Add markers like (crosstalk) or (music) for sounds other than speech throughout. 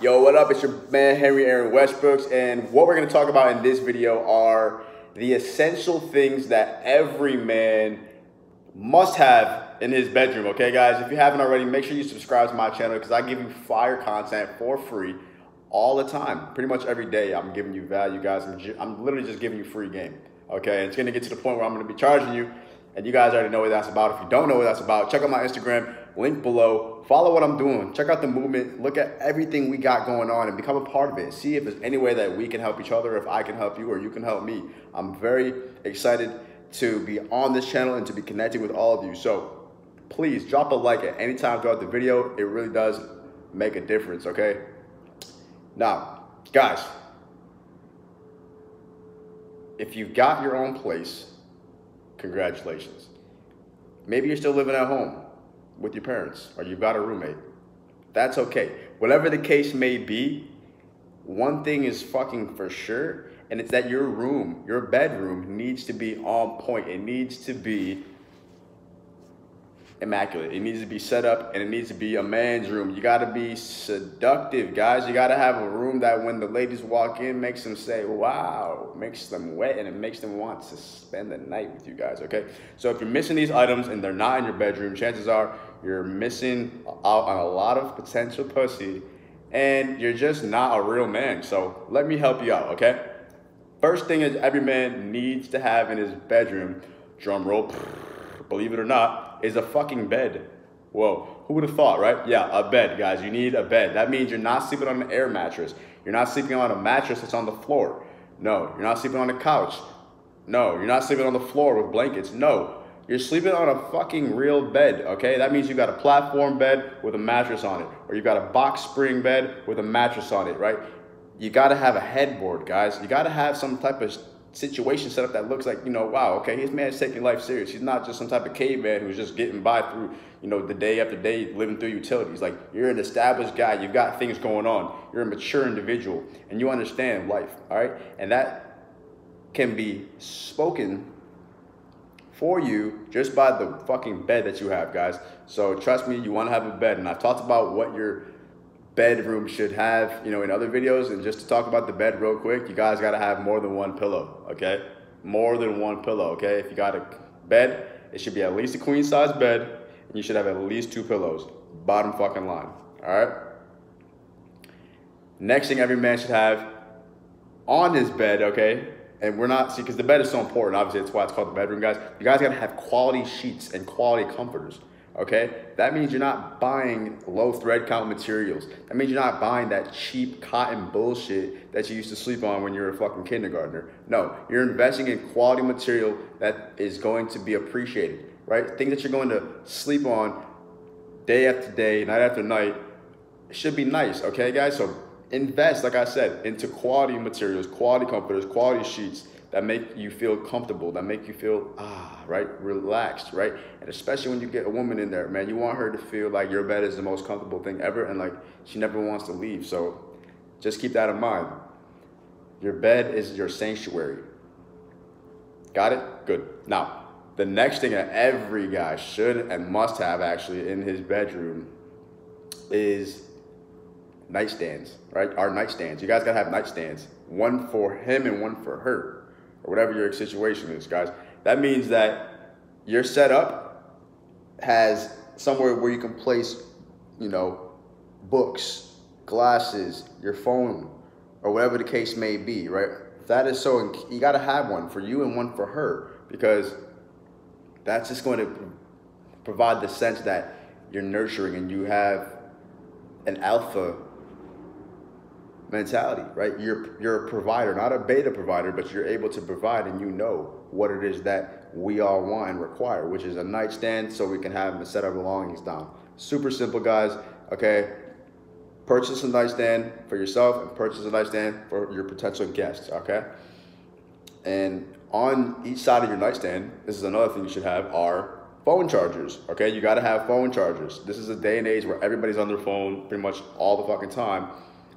Yo, what up? It's your man Henry Aaron Westbrooks, and what we're gonna talk about in this video are the essential things that every man must have in his bedroom. Okay, guys, if you haven't already, make sure you subscribe to my channel because I give you fire content for free all the time. Pretty much every day, I'm giving you value, guys. I'm, I'm literally just giving you free game. Okay, and it's gonna get to the point where I'm gonna be charging you, and you guys already know what that's about. If you don't know what that's about, check out my Instagram, link below. Follow what I'm doing. Check out the movement. Look at everything we got going on and become a part of it. See if there's any way that we can help each other, if I can help you or you can help me. I'm very excited to be on this channel and to be connecting with all of you. So please drop a like at any time throughout the video. It really does make a difference, okay? Now, guys, if you've got your own place, congratulations. Maybe you're still living at home with your parents or you've got a roommate. That's okay. Whatever the case may be, one thing is fucking for sure, and it's that your room, your bedroom needs to be on point. It needs to be immaculate. It needs to be set up and it needs to be a man's room. You got to be seductive, guys. You got to have a room that when the ladies walk in makes them say, wow, makes them wet and it makes them want to spend the night with you guys, okay? So if you're missing these items and they're not in your bedroom, chances are you're missing out on a lot of potential pussy and you're just not a real man. So let me help you out, okay? First thing is every man needs to have in his bedroom, drum roll, (sniffs) believe it or not, is a fucking bed. Whoa, who would have thought, right? Yeah, a bed, guys. You need a bed. That means you're not sleeping on an air mattress. You're not sleeping on a mattress that's on the floor. No, you're not sleeping on a couch. No, you're not sleeping on the floor with blankets. No, you're sleeping on a fucking real bed, okay? That means you've got a platform bed with a mattress on it, or you've got a box spring bed with a mattress on it, right? You gotta have a headboard, guys. You gotta have some type of situation set up that looks like, you know, wow, okay, his man's taking life serious. He's not just some type of caveman who's just getting by through, you know, the day after day living through utilities. Like you're an established guy, you've got things going on, you're a mature individual, and you understand life, all right? And that can be spoken for you just by the fucking bed that you have, guys. So trust me, you want to have a bed. And I've talked about what your bedroom should have, you know, in other videos. And just to talk about the bed real quick, you guys got to have more than one pillow, okay? More than one pillow, okay? If you got a bed, it should be at least a queen size bed, and you should have at least two pillows. Bottom fucking line, all right? Next thing every man should have on his bed, okay? And we're not, see, because the bed is so important. Obviously, that's why it's called the bedroom, guys. You guys gotta have quality sheets and quality comforters, okay? That means you're not buying low thread count materials. That means you're not buying that cheap cotton bullshit that you used to sleep on when you were a fucking kindergartner. No, you're investing in quality material that is going to be appreciated, right? Things that you're going to sleep on day after day, night after night, should be nice, okay, guys? So invest, like I said, into quality materials, quality comforters, quality sheets that make you feel comfortable, that make you feel, ah, right, relaxed, right? And especially when you get a woman in there, man, you want her to feel like your bed is the most comfortable thing ever and like she never wants to leave. So just keep that in mind. Your bed is your sanctuary. Got it? Good. Now, the next thing that every guy should and must have actually in his bedroom is nightstands, right? Our nightstands. You guys gotta have nightstands. One for him and one for her, or whatever your situation is, guys. That means that your setup has somewhere where you can place, you know, books, glasses, your phone, or whatever the case may be, right? That is so, you gotta have one for you and one for her because that's just going to provide the sense that you're nurturing and you have an alpha mentality, right? You're you're a provider, not a beta provider, but you're able to provide and you know what it is that we all want and require, which is a nightstand so we can have and set our belongings down. Super simple, guys. Okay. Purchase a nightstand for yourself and purchase a nightstand for your potential guests, okay? And on each side of your nightstand, this is another thing you should have, are phone chargers, okay? You gotta have phone chargers. This is a day and age where everybody's on their phone pretty much all the fucking time.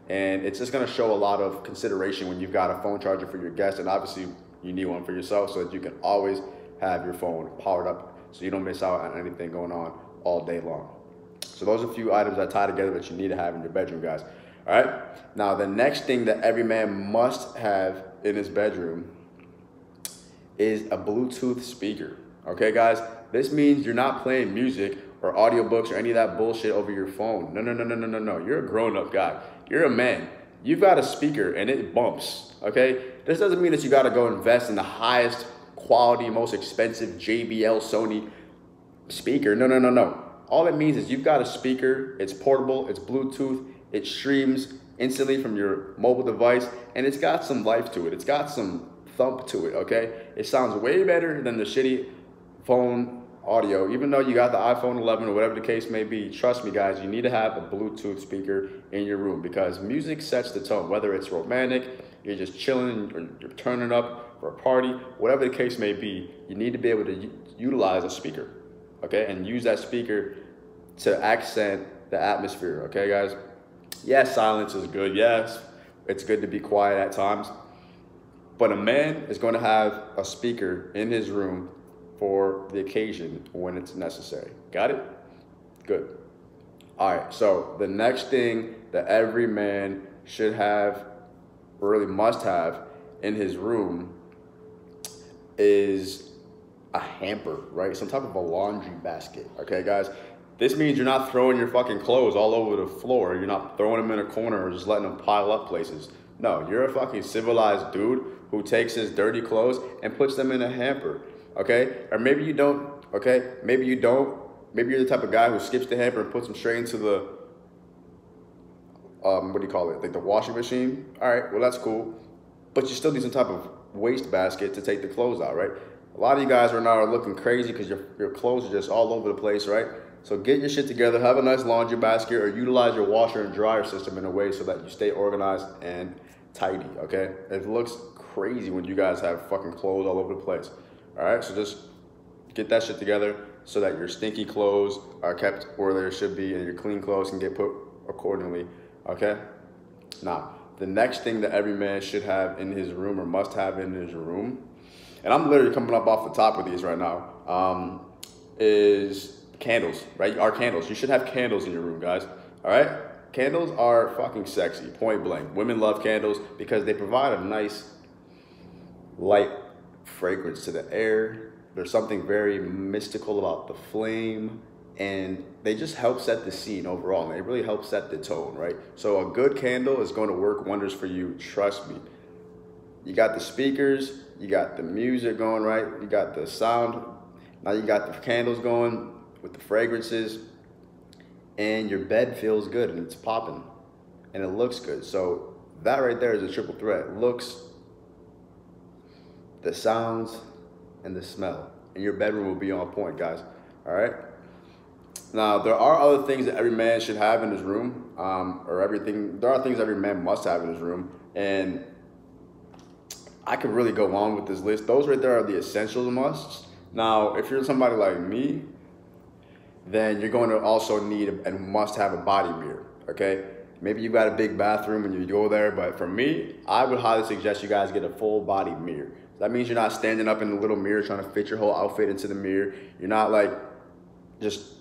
And it's just gonna show a lot of consideration when you've got a phone charger for your guests. And obviously, you need one for yourself so that you can always have your phone powered up so you don't miss out on anything going on all day long. So those are a few items that tie together that you need to have in your bedroom, guys. All right. Now the next thing that every man must have in his bedroom is a Bluetooth speaker. Okay, guys. This means you're not playing music or audiobooks or any of that bullshit over your phone. No, no, no, no, no, no, no. You're a grown-up guy. You're a man. You've got a speaker and it bumps. Okay. This doesn't mean that you got to go invest in the highest quality, most expensive JBL Sony speaker. No, no, no, no. All it means is you've got a speaker, it's portable, it's Bluetooth, it streams instantly from your mobile device, and it's got some life to it. It's got some thump to it, okay? It sounds way better than the shitty phone audio. Even though you got the iPhone 11 or whatever the case may be, trust me guys, you need to have a Bluetooth speaker in your room because music sets the tone, whether it's romantic, you're just chilling, or you're turning up for a party, whatever the case may be, you need to be able to utilize a speaker, okay? And use that speaker to accent the atmosphere, okay guys? Yes, silence is good. Yes, it's good to be quiet at times. But a man is going to have a speaker in his room for the occasion when it's necessary. Got it? Good. All right, so the next thing that every man should have, really must have in his room is a hamper, right? Some type of a laundry basket, okay, guys? This means you're not throwing your fucking clothes all over the floor. You're not throwing them in a corner or just letting them pile up places. No, you're a fucking civilized dude who takes his dirty clothes and puts them in a hamper, okay? Or maybe you don't, okay? Maybe you don't. Maybe you're the type of guy who skips the hamper and puts them straight into the, um, what do you call it? Like the washing machine? All right, well, that's cool. But you still need some type of waste basket to take the clothes out, right? A lot of you guys right now are looking crazy because your, your clothes are just all over the place, right? So get your shit together, have a nice laundry basket or utilize your washer and dryer system in a way so that you stay organized and tidy, okay? It looks crazy when you guys have fucking clothes all over the place. All right, so just get that shit together so that your stinky clothes are kept where they should be and your clean clothes can get put accordingly, okay? Now, the next thing that every man should have in his room or must have in his room, and I'm literally coming up off the top of these right now, um, is candles, right? Our candles. You should have candles in your room, guys. All right? Candles are fucking sexy, point blank. Women love candles because they provide a nice light fragrance to the air. There's something very mystical about the flame and they just help set the scene overall. And they really help set the tone, right? So a good candle is going to work wonders for you, trust me. You got the speakers, you got the music going, right? You got the sound. Now you got the candles going with the fragrances and your bed feels good and it's popping and it looks good. So that right there is a triple threat. Looks, the sounds, and the smell. And your bedroom will be on point, guys. All right? Now, there are other things that every man should have in his room, um, or everything. There are things every man must have in his room. And I could really go on with this list. Those right there are the essentials musts. Now, if you're somebody like me, then you're going to also need and must have a body mirror, okay? Maybe you've got a big bathroom and you go there, but for me, I would highly suggest you guys get a full body mirror. That means you're not standing up in the little mirror trying to fit your whole outfit into the mirror. You're not like just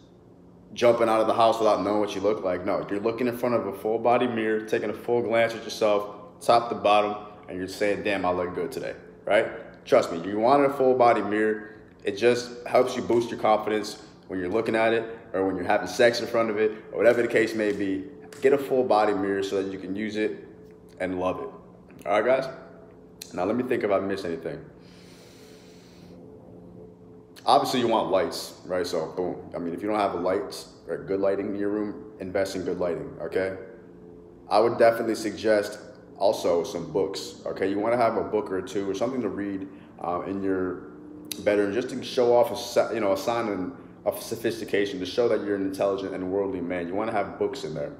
jumping out of the house without knowing what you look like. No, you're looking in front of a full body mirror, taking a full glance at yourself, top to bottom, and you're saying, damn, I look good today, right? Trust me, you want a full body mirror. It just helps you boost your confidence when you're looking at it or when you're having sex in front of it or whatever the case may be. Get a full body mirror so that you can use it and love it. All right, guys? Now let me think if I missed anything. Obviously, you want lights, right? So, boom. I mean, if you don't have the lights or good lighting in your room, invest in good lighting, okay? I would definitely suggest also some books, okay? You want to have a book or two or something to read um, in your bedroom just to show off a, you know, a sign of sophistication, to show that you're an intelligent and worldly man. You want to have books in there.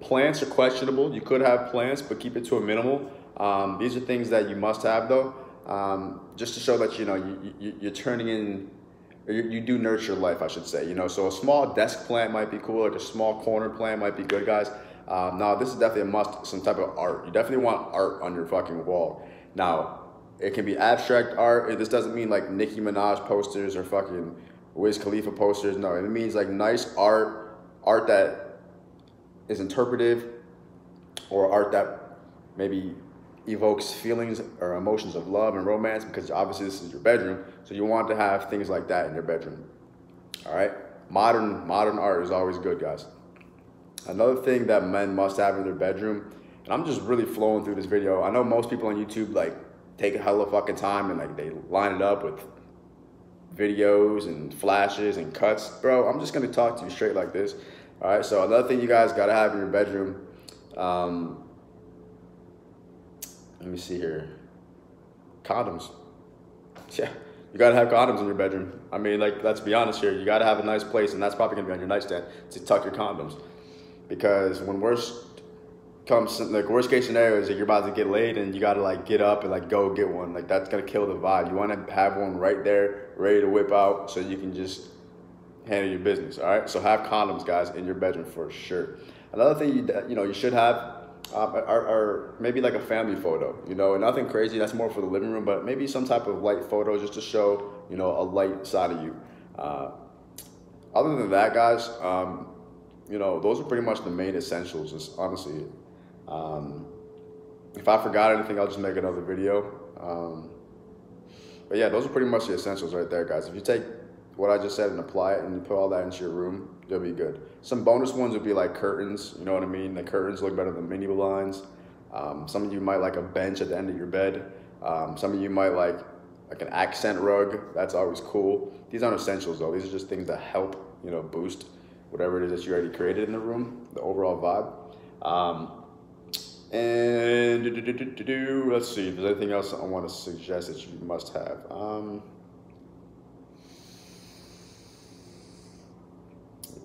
Plants are questionable. You could have plants, but keep it to a minimal. Um, these are things that you must have though, um, just to show that you know you, you, you're turning in you, you, do nurture life, I should say. You know, so a small desk plant might be cool, like a small corner plant might be good, guys. Um, now, this is definitely a must, some type of art. You definitely want art on your fucking wall. Now, it can be abstract art. This doesn't mean like Nicki Minaj posters or fucking Wiz Khalifa posters. No, it means like nice art art that is interpretive or art that maybe evokes feelings or emotions of love and romance because obviously this is your bedroom. So you want to have things like that in your bedroom. All right. Modern modern art is always good, guys. Another thing that men must have in their bedroom, and I'm just really flowing through this video. I know most people on YouTube like take a hell of fucking time and like they line it up with videos and flashes and cuts. Bro, I'm just gonna talk to you straight like this. All right, so another thing you guys gotta have in your bedroom, um, let me see here, condoms. (laughs) Yeah, you gotta have condoms in your bedroom. I mean, like, let's be honest here. You gotta have a nice place, and that's probably gonna be on your nightstand to tuck your condoms. Because when worst comes, like, worst case scenario is that you're about to get laid and you gotta, like, get up and, like, go get one. Like, that's gonna kill the vibe. You wanna have one right there, ready to whip out, so you can just handle your business, all right? So have condoms, guys, in your bedroom for sure. Another thing you, you know, you should have um, or, or, maybe like a family photo, you know, nothing crazy. That's more for the living room, but maybe some type of light photo just to show, you know, a light side of you. Uh, other than that, guys, um, you know, those are pretty much the main essentials. Just honestly, um, if I forgot anything, I'll just make another video. Um, but yeah, those are pretty much the essentials right there, guys. If you take what I just said and apply it and you put all that into your room, you'll be good. Some bonus ones would be like curtains, you know what I mean? The curtains look better than mini blinds. Um, some of you might like a bench at the end of your bed. Um, some of you might like like an accent rug. That's always cool. These aren't essentials though. These are just things that help, you know, boost whatever it is that you already created in the room, the overall vibe. Um, and do, do, do, let's see if there's anything else I want to suggest that you must have. Um,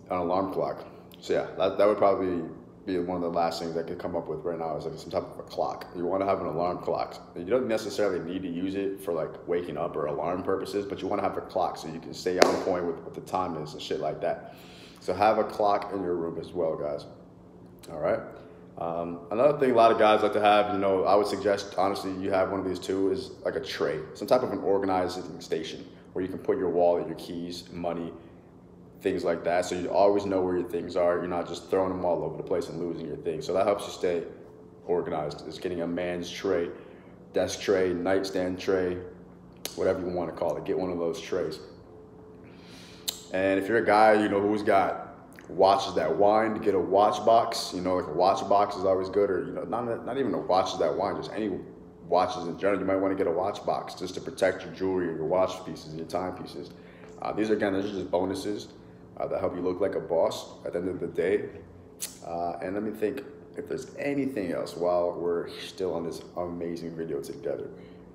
an alarm clock. So yeah, that, that would probably be one of the last things I could come up with right now is like some type of a clock. You want to have an alarm clock. You don't necessarily need to use it for like waking up or alarm purposes, but you want to have a clock so you can stay on point with what the time is and shit like that. So have a clock in your room as well, guys. All right. Um, another thing a lot of guys like to have, you know, I would suggest honestly you have one of these too is like a tray, some type of an organizing station where you can put your wallet, your keys, money, things like that. So you always know where your things are. You're not just throwing them all over the place and losing your things. So that helps you stay organized. It's getting a man's tray, desk tray, nightstand tray, whatever you want to call it. Get one of those trays. And if you're a guy, you know, who's got watches that wind, get a watch box. You know, like a watch box is always good, or you know, not not even a watches that wind, just any watches in general. You might want to get a watch box just to protect your jewelry, your watch pieces, your timepieces. Uh, these are again, these are just bonuses uh, that help you look like a boss at the end of the day. Uh, and let me think if there's anything else while we're still on this amazing video together.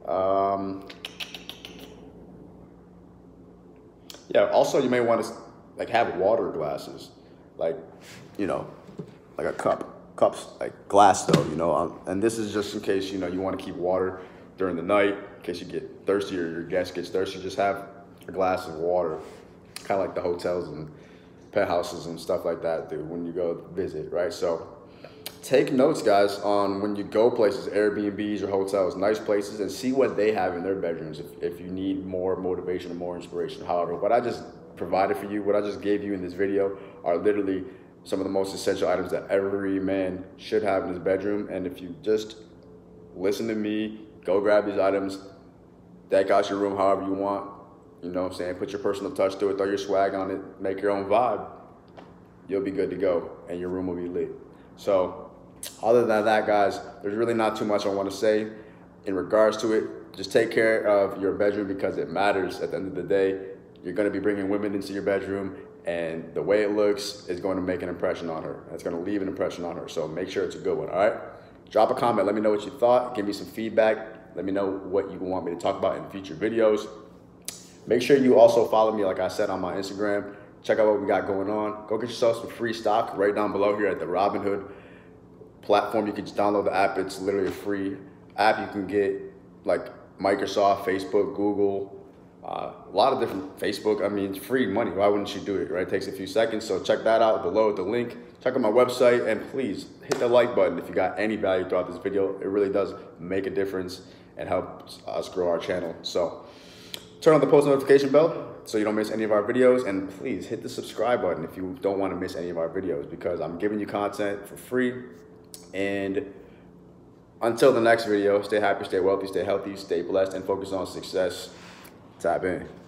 Um, yeah, also you may want to like have water glasses, like, you know, like a cup. Cups, like glass though, you know, um, and this is just in case, you know, you want to keep water during the night, in case you get thirsty or your guest gets thirsty, just have a glass of water kind of like the hotels and penthouses and stuff like that dude, when you go visit, right? So take notes, guys, on when you go places, Airbnbs or hotels, nice places, and see what they have in their bedrooms if, if you need more motivation or more inspiration. However, what I just provided for you, what I just gave you in this video are literally some of the most essential items that every man should have in his bedroom. And if you just listen to me, go grab these items, deck out your room however you want, you know what I'm saying? Put your personal touch to it, throw your swag on it, make your own vibe. You'll be good to go and your room will be lit. So, other than that, guys, there's really not too much I want to say in regards to it. Just take care of your bedroom because it matters at the end of the day. You're going to be bringing women into your bedroom and the way it looks is going to make an impression on her. It's going to leave an impression on her. So make sure it's a good one, all right? Drop a comment. Let me know what you thought. Give me some feedback. Let me know what you want me to talk about in future videos. Make sure you also follow me, like I said, on my Instagram. Check out what we got going on. Go get yourself some free stock right down below here at the Robinhood platform. You can just download the app. It's literally a free app. You can get like Microsoft, Facebook, Google, uh, a lot of different Facebook. I mean, free money. Why wouldn't you do it, right? It takes a few seconds. So check that out below the link. Check out my website and please hit the like button if you got any value throughout this video. It really does make a difference and helps us grow our channel. So turn on the post notification bell so you don't miss any of our videos. And please hit the subscribe button if you don't want to miss any of our videos because I'm giving you content for free. And until the next video, stay happy, stay wealthy, stay healthy, stay blessed, and focus on success. Tap in.